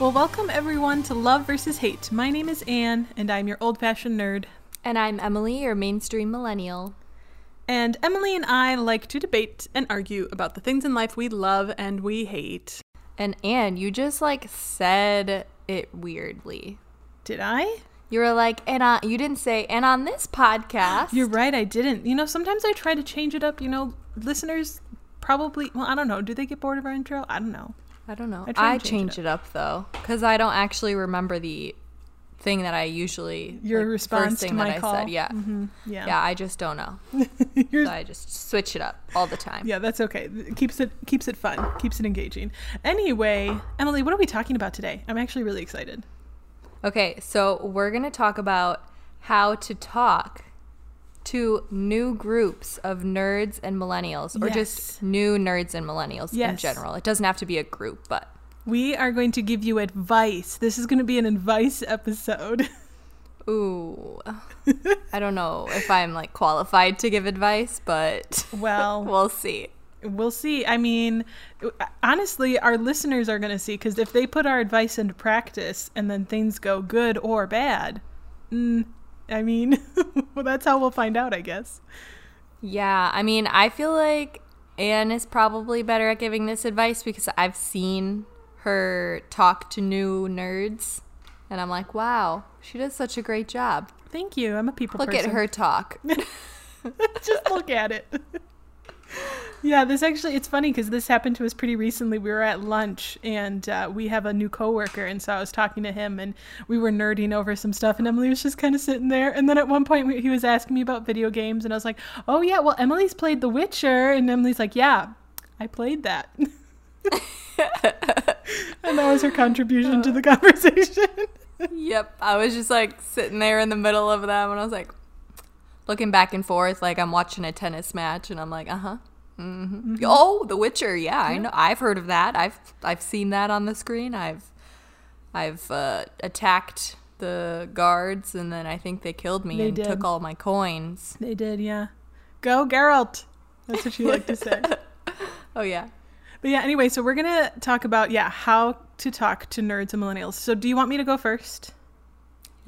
Well, welcome everyone to Love versus Hate. My name is Anne, and I'm your old fashioned nerd. And I'm Emily, your mainstream millennial. And Emily and I like to debate and argue about the things in life we love and we hate. And Anne, you just like said it weirdly. Did I? You were like, and on, you didn't say, and on this podcast. You're right, I didn't. You know, sometimes I try to change it up. You know, listeners probably, well, I don't know. Do they get bored of our intro? I don't know. I don't know. I I, change change it up, though, because I don't actually remember the thing that I usually Your like, response first to thing my that call. I said. Yeah, hmm Yeah. yeah. I just don't know, so I just switch it up all the time. yeah, that's okay. It keeps it keeps it fun, keeps it engaging. Anyway, Emily, what are we talking about today? I'm actually really excited. Okay, so we're going to talk about how to talk to new groups of nerds and millennials, or Yes. just new nerds and millennials in general. It doesn't have to be a group, but We are going to give you advice. This is going to be an advice episode. ooh, I don't know if I'm like qualified to give advice, but Well, we'll see. We'll see. I mean, honestly, our listeners are going to see because if they put our advice into practice and then things go good or bad, mm, I mean, well, that's how we'll find out, I guess. Yeah, I mean, I feel like Anne is probably better at giving this advice because I've seen her talk to new nerds, and I'm like, wow, she does such a great job. Thank you. I'm a people Look person. at her talk. Just look at it. yeah, this actually, it's funny because this happened to us pretty recently. We were at lunch and uh, we have a new coworker. And so I was talking to him and we were nerding over some stuff. And Emily was just kind of sitting there. And then at one point we- he was asking me about video games. And I was like, oh, yeah, well, Emily's played The Witcher. And Emily's like, yeah, I played that. and that was her contribution to the conversation. yep, I was just like sitting there in the middle of them, and I was like looking back and forth, like I'm watching a tennis match, and I'm like, uh huh. Hmm Oh, The Witcher. Yeah, I know. I've heard of that. I've I've seen that on the screen. I've I've uh, attacked the guards, and then I think they killed me They and did. took all my coins. they did, yeah. Go, Geralt. That's what you like to say. Oh yeah. But yeah, anyway, so we're gonna talk about yeah how to talk to nerds and millennials. So do you want me to go first?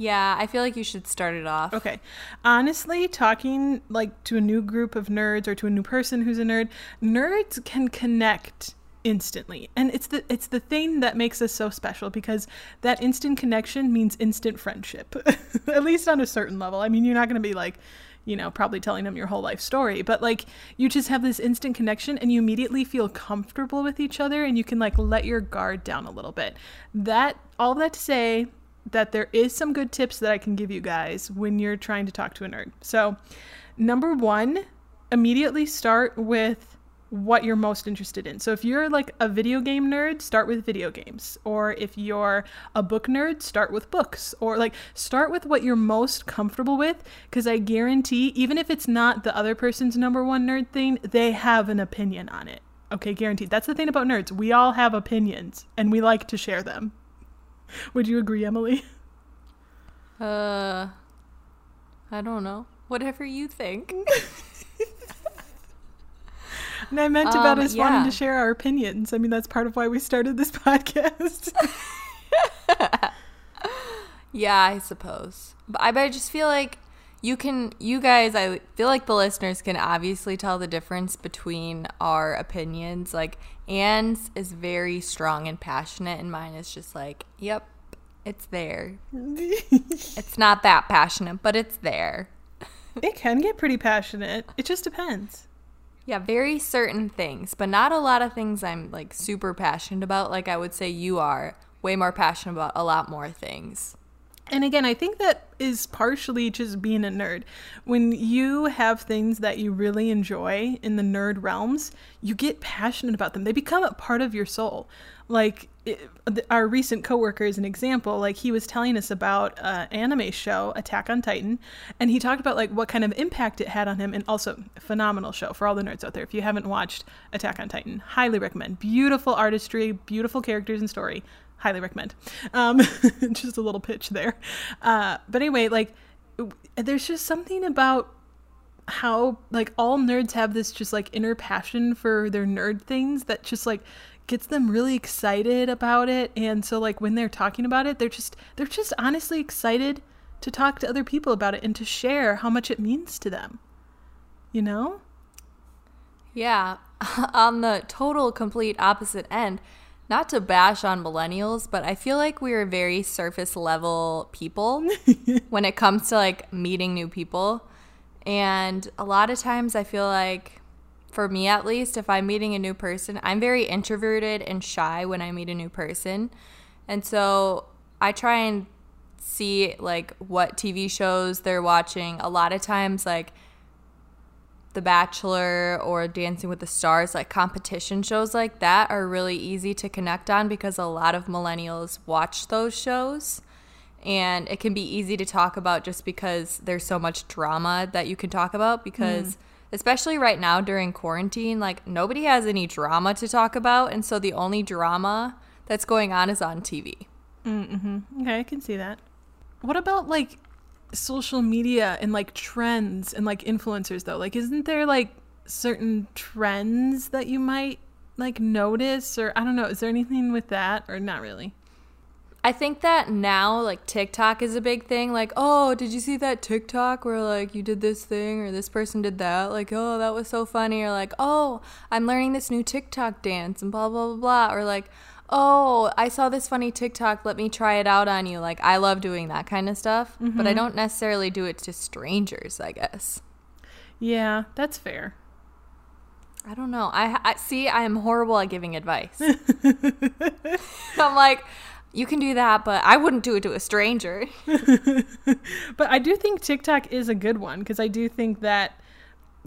Yeah, I feel like you should start it off. Okay, honestly, talking like to a new group of nerds or to a new person who's a nerd, nerds can connect instantly, and it's the it's the thing that makes us so special because that instant connection means instant friendship, at least on a certain level. I mean, you're not gonna be like. You know, probably telling them your whole life story, but like you just have this instant connection and you immediately feel comfortable with each other and you can like let your guard down a little bit. That, all that to say, that there is some good tips that I can give you guys when you're trying to talk to a nerd. So, number one, immediately start with what you're most interested in. So, if you're like a video game nerd, start with video games. Or if you're a book nerd, start with books. Or like start with what you're most comfortable with. Because I guarantee, even if it's not the other person's number one nerd thing, they have an opinion on it. Okay, guaranteed. That's the thing about nerds. We all have opinions and we like to share them. Would you agree, Emily? Uh, I don't know. Whatever you think. And I meant about Um, us wanting to share our opinions. I mean, that's part of why we started this podcast. Yeah, I suppose. But I, but I just feel like you can, you guys, I feel like the listeners can obviously tell the difference between our opinions. Like, Anne's is very strong and passionate, and mine is just like, yep, it's there. It's not that passionate, but it's there. it can get pretty passionate. It just depends. Yeah, very certain things, but not a lot of things I'm like super passionate about. Like I would say you are way more passionate about a lot more things. And again, I think that is partially just being a nerd. When you have things that you really enjoy in the nerd realms, you get passionate about them. They become a part of your soul. Like it, our recent coworker is an example. Like he was telling us about an anime show, Attack on Titan, and he talked about like what kind of impact it had on him. And also, phenomenal show for all the nerds out there. If you haven't watched Attack on Titan, highly recommend. Beautiful artistry, beautiful characters and story highly recommend. Um, just a little pitch there. Uh, but anyway, like, there's just something about how like all nerds have this just like inner passion for their nerd things that just like gets them really excited about it and so like when they're talking about it they're just they're just honestly excited to talk to other people about it and to share how much it means to them you know Yeah. on the total complete opposite end, not to bash on millennials, but I feel like we are very surface level people when it comes to like meeting new people. And a lot of times I feel like for me at least, if I'm meeting a new person, I'm very introverted and shy when I meet a new person. And so I try and see like what TV shows they're watching. A lot of times like the Bachelor or Dancing with the Stars, like competition shows like that, are really easy to connect on because a lot of millennials watch those shows. And it can be easy to talk about just because there's so much drama that you can talk about. Because, especially right now during quarantine, like nobody has any drama to talk about. And so the only drama that's going on is on TV. Mm-hmm. okay i can see that what about like social media and like trends and like influencers though like isn't there like certain trends that you might like notice or i don't know is there anything with that or not really I think that now, like TikTok is a big thing. Like, oh, did you see that TikTok where like you did this thing or this person did that? Like, oh, that was so funny. Or like, oh, I'm learning this new TikTok dance and blah, blah, blah, blah. Or like, oh, I saw this funny TikTok. Let me try it out on you. Like, I love doing that kind of stuff, but I mm-hmm. don't necessarily do it to strangers, I guess. yeah that's fair I don't know. I, I see. I am horrible at giving advice. I'm like, you can do that, but I wouldn't do it to a stranger. But I do think TikTok is a good one because I do think that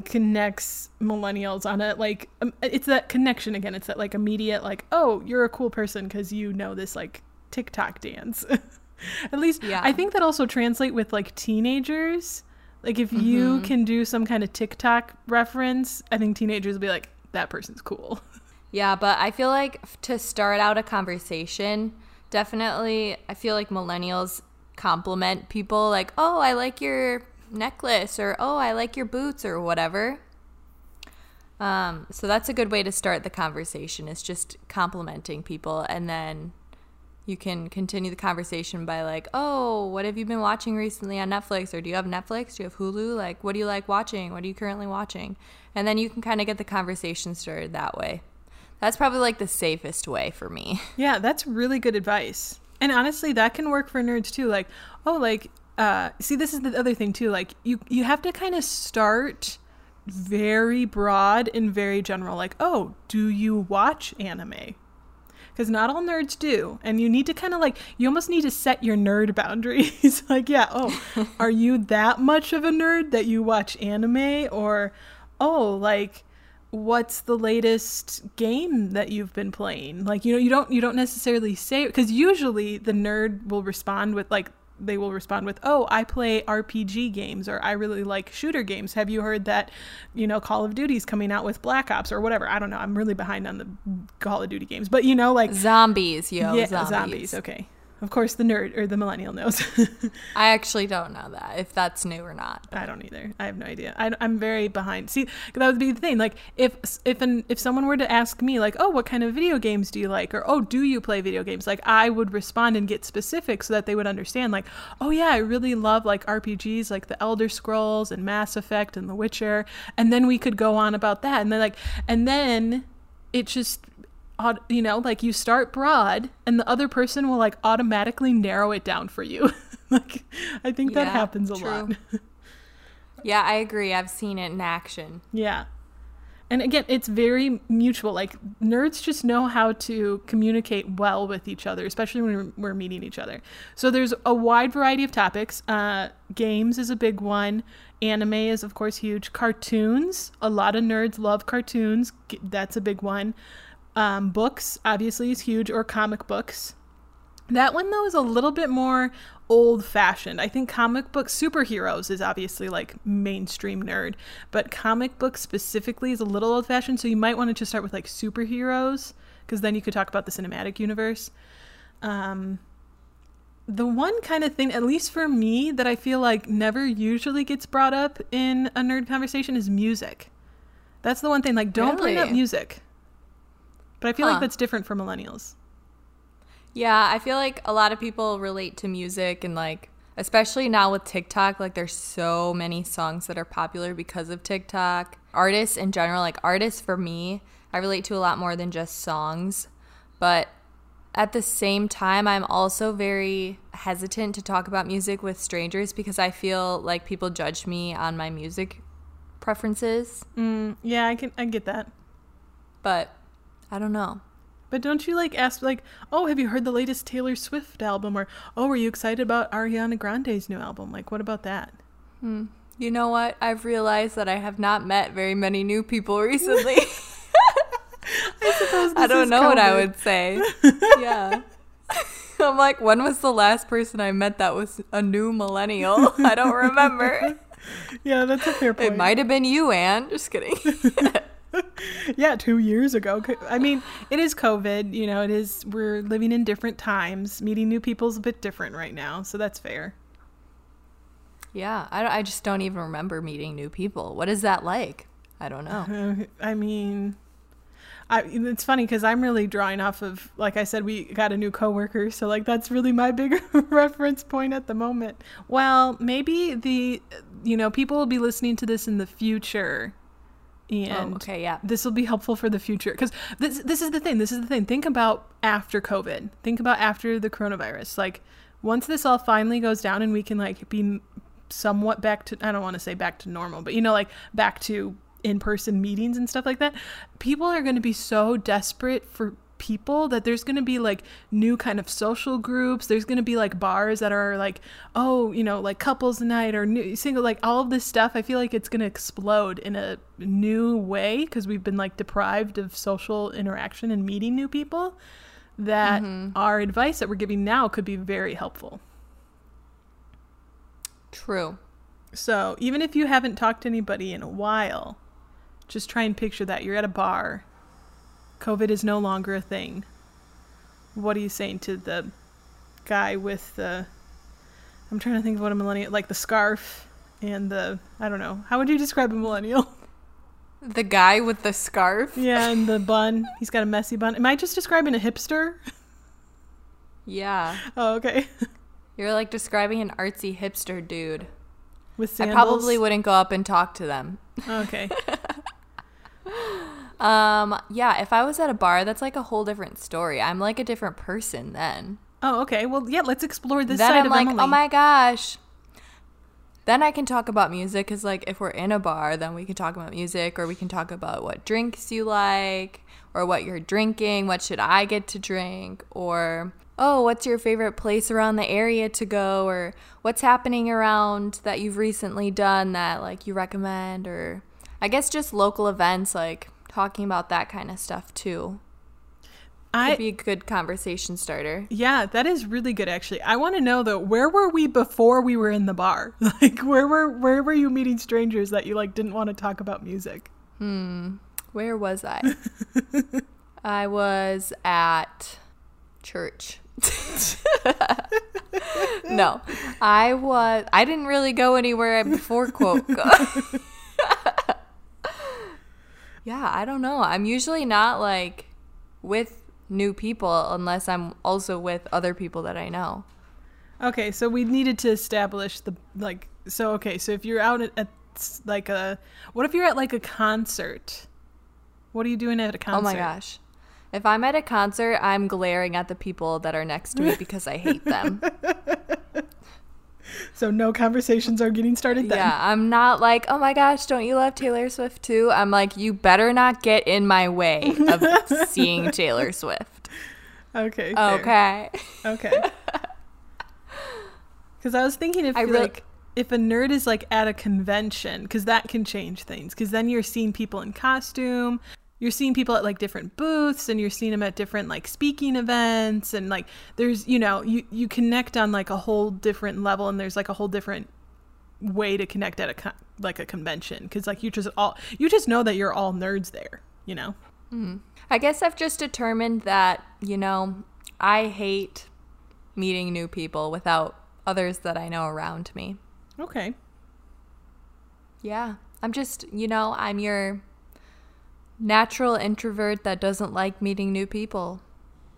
connects millennials on a like um, it's that connection again. It's that like immediate like oh you're a cool person because you know this like TikTok dance. At least Yeah. I think that also translate with like teenagers. Like if you can do some kind of TikTok reference, I think teenagers will be like that person's cool. Yeah, but I feel like to start out a conversation, definitely, I feel like millennials compliment people like, oh, I like your necklace, or oh, I like your boots, or whatever. Um, so that's a good way to start the conversation, It's just complimenting people. And then you can continue the conversation by, like, oh, what have you been watching recently on Netflix? Or do you have Netflix? Do you have Hulu? Like, what do you like watching? What are you currently watching? And then you can kind of get the conversation started that way. That's probably like the safest way for me. Yeah, that's really good advice. And honestly, that can work for nerds too. Like, oh, like, uh, see, this is the other thing too. Like, you you have to kind of start very broad and very general. Like, oh, do you watch anime? Because not all nerds do, and you need to kind of like you almost need to set your nerd boundaries. like, yeah, oh, are you that much of a nerd that you watch anime, or oh, like what's the latest game that you've been playing like you know you don't you don't necessarily say because usually the nerd will respond with like they will respond with oh i play rpg games or i really like shooter games. Have you heard that you know call of duty's coming out with black ops or whatever? I don't know. I'm really behind on the call of duty games but you know like Zombies, yo, yeah zombies. zombies okay of course the nerd or the millennial knows I actually don't know that if that's new or not. I don't either. I have no idea. I, am very behind. See, that would be the thing. Like, if if an if someone were to ask me, like, oh, what kind of video games do you like, or oh, do you play video games? Like, I would respond and get specific so that they would understand. Like, oh yeah, I really love like RPGs, like the Elder Scrolls and Mass Effect and The Witcher, and then we could go on about that, and then like, and then it just you know like you start broad and the other person will like automatically narrow it down for you like i think that Yeah, happens a true. lot Yeah, I agree. I've seen it in action. Yeah. And again, it's very mutual. Like nerds just know how to communicate well with each other, especially when we're, we're meeting each other. So there's a wide variety of topics. Uh, games is a big one. Anime is of course huge. Cartoons, a lot of nerds love cartoons. That's a big one. Um, books obviously is huge, or comic books. That one though is a little bit more old fashioned. I think comic book superheroes is obviously like mainstream nerd, but comic books specifically is a little old fashioned. So you might want to just start with like superheroes because then you could talk about the cinematic universe. Um, the one kind of thing, at least for me, that I feel like never usually gets brought up in a nerd conversation is music. That's the one thing. Like, don't bring up music But I feel Huh. like that's different for millennials. Yeah, I feel like a lot of people relate to music and like especially now with TikTok, like there's so many songs that are popular because of TikTok. Artists in general, like artists for me, I relate to a lot more than just songs. But at the same time, I'm also very hesitant to talk about music with strangers because I feel like people judge me on my music preferences. Mm, yeah, I can I get that. But I don't know. But don't you like ask like, oh, have you heard the latest Taylor Swift album? Or oh, are you excited about Ariana Grande's new album? Like, what about that? Hmm. You know what? I've realized that I have not met very many new people recently. I suppose I don't know what I would say. yeah. I'm like, when was the last person I met that was a new millennial? I don't remember. Yeah, that's a fair point. It might have been you, Anne. Just kidding. yeah, two years ago. I mean, it is COVID. You know, it is. We're living in different times. Meeting new people is a bit different right now, so that's fair. yeah, I, I just don't even remember meeting new people. What is that like? I don't know. Uh, I mean, I it's funny because I'm really drawing off of, like I said, we got a new coworker, so like that's really my big reference point at the moment. Well, maybe the, you know, people will be listening to this in the future, Oh, and oh, okay, yeah. this will be helpful for the future because this this is the thing this is the thing. Think about after covid. Think about after the coronavirus. Like once this all finally goes down and we can like be somewhat back to i don't want to say back to normal but you know like back to in-person meetings and stuff like that people are going to be so desperate for people that there's going to be like new kind of social groups. There's going to be like bars that are like oh you know like couples night or new single like all of this stuff i feel like it's going to explode in a new way because we've been like deprived of social interaction and meeting new people that mm-hmm. our advice that we're giving now could be very helpful. True. so even if you haven't talked to anybody in a while just try and picture that. You're at a bar covid is no longer a thing what are you saying to the guy with the i'm trying to think of what a millennial like the scarf and the i don't know how would you describe a millennial The guy with the scarf? yeah and the bun he's got a messy bun am i just describing a hipster Yeah. oh okay You're like describing an artsy hipster dude. with sandals? I probably wouldn't go up and talk to them. okay Um, yeah, if I was at a bar, that's like a whole different story. I'm like a different person then. oh okay well yeah let's explore this then side I'm of like, Emily. oh my gosh. Then I can talk about music because, like, if we're in a bar, then we can talk about music, or we can talk about what drinks you like, or what you're drinking. What should I get to drink? Or oh, what's your favorite place around the area to go? Or what's happening around that you've recently done that like you recommend? Or I guess just local events, like talking about that kind of stuff too. I, Could be a good conversation starter. Yeah, that is really good actually. I want to know though, where were we before we were in the bar? Like where were where were you meeting strangers that you like didn't want to talk about music? Hmm. Where was I? I was at church. no, I was. I didn't really go anywhere before quote. Yeah, I don't know. I'm usually not like with new people unless I'm also with other people that I know. Okay, so we needed to establish the like so okay, so if you're out at, at like a what if you're at like a concert? What are you doing at a concert? Oh my gosh. If I'm at a concert, I'm glaring at the people that are next to me because I hate them. So no conversations are getting started then. Yeah, I'm not like, oh my gosh, don't you love Taylor Swift too? I'm like, you better not get in my way of seeing Taylor Swift. Okay. fair. Okay. Okay. Because I was thinking if I really- like if a nerd is like at a convention, because that can change things. Because then you're seeing people in costume, you're seeing people at like different booths, and you're seeing them at different like speaking events, and like there's you know you you connect on like a whole different level, and there's like a whole different way to connect at a con- like a convention. Because like you just all you just know that you're all nerds there, you know. Mm-hmm. I guess I've just determined that, you know, I hate meeting new people without others that I know around me. Okay. Yeah. I'm just, you know, I'm your natural introvert that doesn't like meeting new people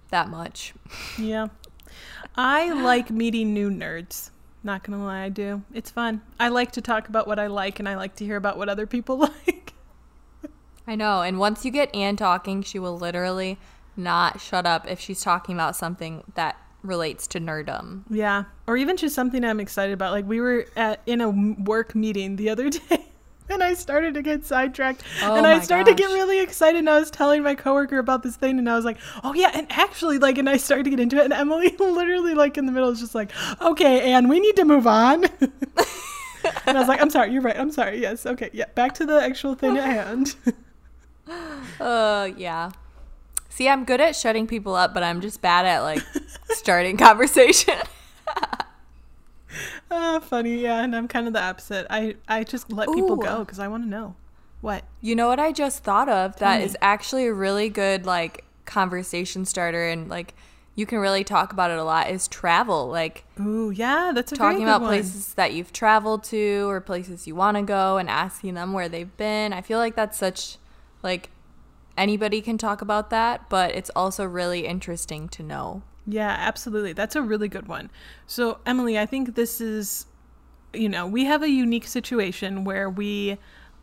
that much. Yeah. I like meeting new nerds. Not gonna lie, I do. It's fun. I like to talk about what I like and I like to hear about what other people like. I know. And once you get Anne talking, she will literally not shut up if she's talking about something that relates to nerdum. Yeah. Or even just something I'm excited about. Like we were at in a work meeting the other day and I started to get sidetracked Oh and I started to get really excited and I was telling my coworker about this thing and I was like, "Oh yeah, and actually like and I started to get into it and Emily literally like in the middle is just like, "Okay, Anne, we need to move on." and I was like, "I'm sorry, you're right. I'm sorry. Yes. Okay. Yeah, back to the actual thing at hand." Uh, yeah. See, I'm good at shutting people up, but I'm just bad at like starting conversation. Ah, funny. Yeah, and I'm kind of the opposite. I I just let people Ooh. go cuz I want to know. What? You know what I just thought of that me. is actually a really good like conversation starter and like you can really talk about it a lot is travel. Like Ooh, yeah, that's a talking about one. places that you've traveled to or places you want to go and asking them where they've been. I feel like that's such like anybody can talk about that, but it's also really interesting to know. Yeah, absolutely. That's a really good one. So, Emily, I think this is, you know, we have a unique situation where we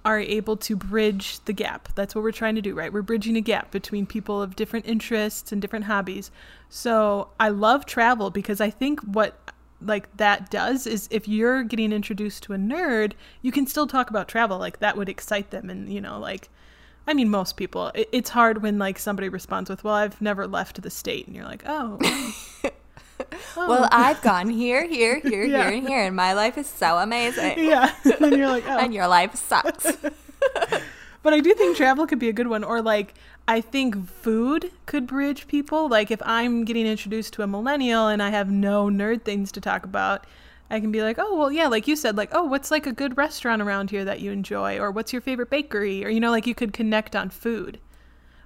are able to bridge the gap. That's what we're trying to do, right? We're bridging a gap between people of different interests and different hobbies. So, I love travel because I think what like that does is if you're getting introduced to a nerd, you can still talk about travel. Like that would excite them and, you know, like I mean, most people. It, it's hard when like somebody responds with, "Well, I've never left the state," and you're like, "Oh, well, Well, oh. I've gone here, here, here, Yeah. here, and here, and my life is so amazing. yeah." and you're like, "Oh." And your life sucks. But I do think travel could be a good one, or like I think food could bridge people. Like if I'm getting introduced to a millennial and I have no nerd things to talk about, I can be like, "Oh, well, yeah," like you said, like, "Oh, what's like a good restaurant around here that you enjoy?" Or "What's your favorite bakery?" Or you know, like you could connect on food.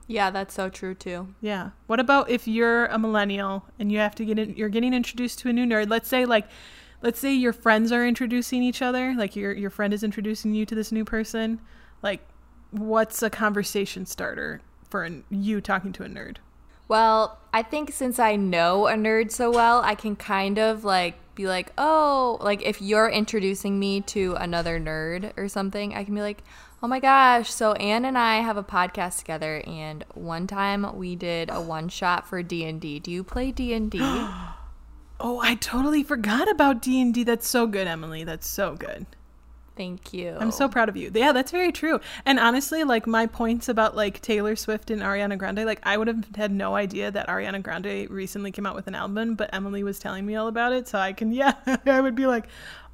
yeah, that's so true too. Yeah. What about if you're a millennial and you have to get in, you're getting introduced to a new nerd? Let's say like let's say your friends are introducing each other, like your your friend is introducing you to this new person. Like what's a conversation starter for an, you talking to a nerd? Well, I think since I know a nerd so well, I can kind of like be like, oh, like if you're introducing me to another nerd or something, I can be like, oh my gosh, so Anne and I have a podcast together, and one time we did a one shot for D and D. Do you play D and D? Oh, I totally forgot about D&D. That's so good, Emily. That's so good. Thank you. I'm so proud of you. Yeah, that's very true. And honestly, like my points about like Taylor Swift and Ariana Grande, like I would have had no idea that Ariana Grande recently came out with an album, but Emily was telling me all about it, so I can yeah, I would be like,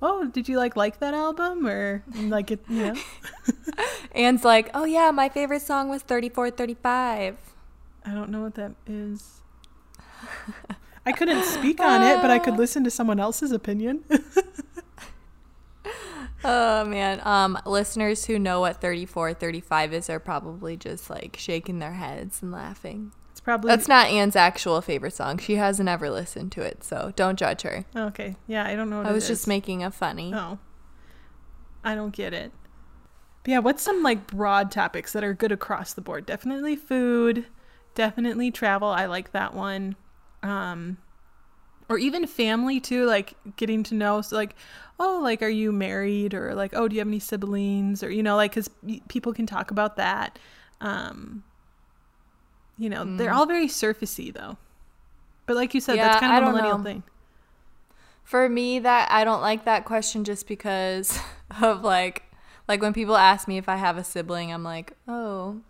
"Oh, did you like like that album or like it, you know?" Anne's like, oh yeah, my favorite song was 3435. I don't know what that is. I couldn't speak on it, but I could listen to someone else's opinion. Oh man, um, listeners who know what 3435 is are probably just like shaking their heads and laughing. it's probably That's not Anne's actual favorite song. She hasn't ever listened to it, so don't judge her. okay. Yeah, I don't know. What I was just making a funny. Oh. I don't get it. But yeah, what's some like broad topics that are good across the board? Definitely food, definitely travel. I like that one. Um or even family too, like getting to know so like oh, like are you married or like oh, do you have any siblings or you know like cuz people can talk about that. Um you know, they're all very surfacey though. But like you said, Yeah, that's kind of a millennial know. thing. For me, that I don't like that question just because of like, like when people ask me if I have a sibling, I'm like, oh,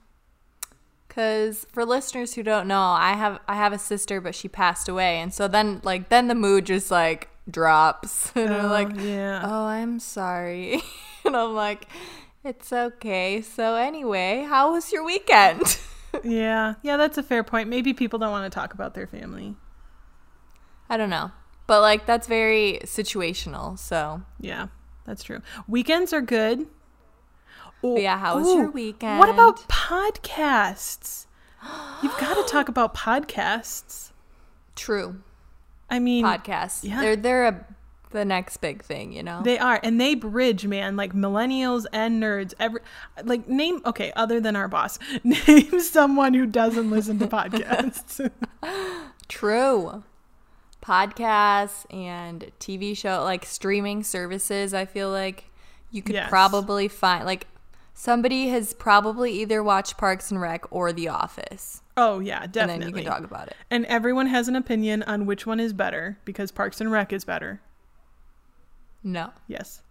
because for listeners who don't know, I have I have a sister, but she passed away, and so then like then the mood just like drops, and I'm Oh, like, yeah. oh, I'm sorry, and I'm like, it's okay. So anyway, how was your weekend? Yeah. Yeah, that's a fair point. Maybe people don't want to talk about their family. I don't know, but like that's very situational. So Yeah, that's true. Weekends are good. Oh, But yeah, how was your weekend? What about podcasts? You've got to talk about podcasts. true. I mean, podcasts. yeah. They're they're a the next big thing, you know? They are, and they bridge, man. Like millennials and nerds. Every like name. Okay, other than our boss, name someone who doesn't listen to podcasts. True. Podcasts and TV show like streaming services, I feel like you could Yes. probably find like somebody has probably either watched Parks and Rec or The Office. oh yeah, definitely. And then you can talk about it. And everyone has an opinion on which one is better because Parks and Rec is better. No. Yes,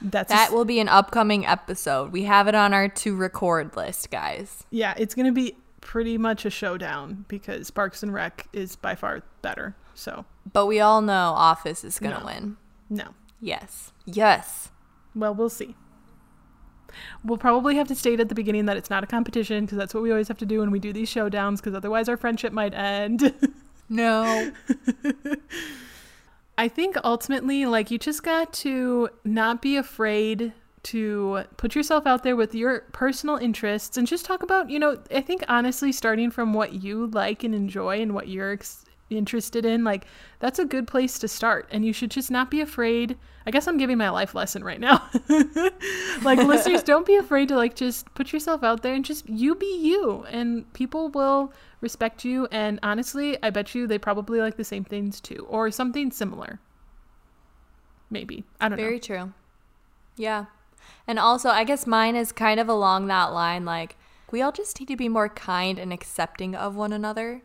that's That s- will be an upcoming episode. We have it on our to record list, guys. yeah. It's gonna be pretty much a showdown because Parks and Rec is by far better. So But we all know Office is going to No. win. no. Yes. Yes. Well, we'll see. We'll probably have to state at the beginning that it's not a competition because that's what we always have to do when we do these showdowns because otherwise our friendship might end. No. I think ultimately, like, you just got to not be afraid to put yourself out there with your personal interests and just talk about, you know, I think honestly, starting from what you like and enjoy and what you're ex- interested in, like, that's a good place to start. And you should just not be afraid. I guess I'm giving my life lesson right now. like, listeners, don't be afraid to, like, just put yourself out there and just you be you. And people will respect you. And honestly, I bet you they probably like the same things too, or something similar. Maybe. I don't Very know. Very true. Yeah. And also, I guess mine is kind of along that line. Like, we all just need to be more kind and accepting of one another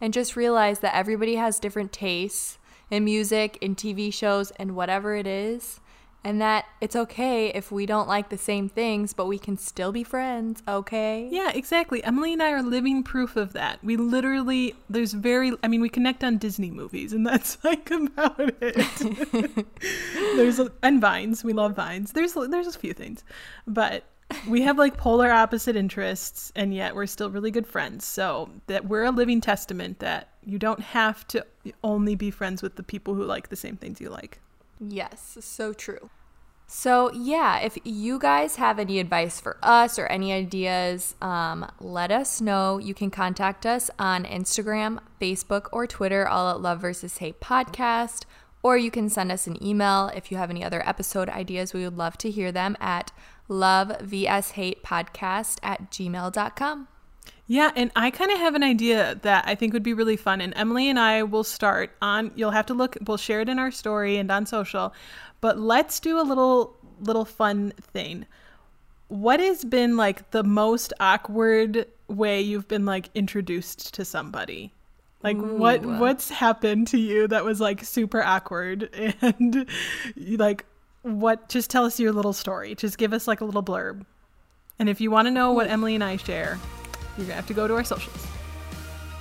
and just realize that everybody has different tastes in music, in TV shows, and whatever it is. And that it's okay if we don't like the same things, but we can still be friends, okay? Yeah, exactly. Emily and I are living proof of that. We literally, there's very, I mean, we connect on Disney movies, and that's like about it. there's, and Vines. We love Vines. There's, there's a few things, but we have like polar opposite interests, and yet we're still really good friends. So that we're a living testament that you don't have to only be friends with the people who like the same things you like. Yes, so true. So, yeah, if you guys have any advice for us or any ideas, um, let us know. You can contact us on Instagram, Facebook, or Twitter, all at Love versus Hate Podcast. Or you can send us an email if you have any other episode ideas. We would love to hear them at lovevshatepodcast at gmail.com. Yeah, and I kind of have an idea that I think would be really fun. And Emily and I will start on. You'll have to look. We'll share it in our story and on social. But let's do a little little fun thing. What has been like the most awkward way you've been like introduced to somebody? Like what what's happened to you that was like super awkward and you, like what just tell us your little story. Just give us like a little blurb. And if you want to know what Emily and I share, you're gonna have to go to our socials.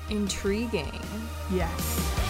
Intriguing. Yes.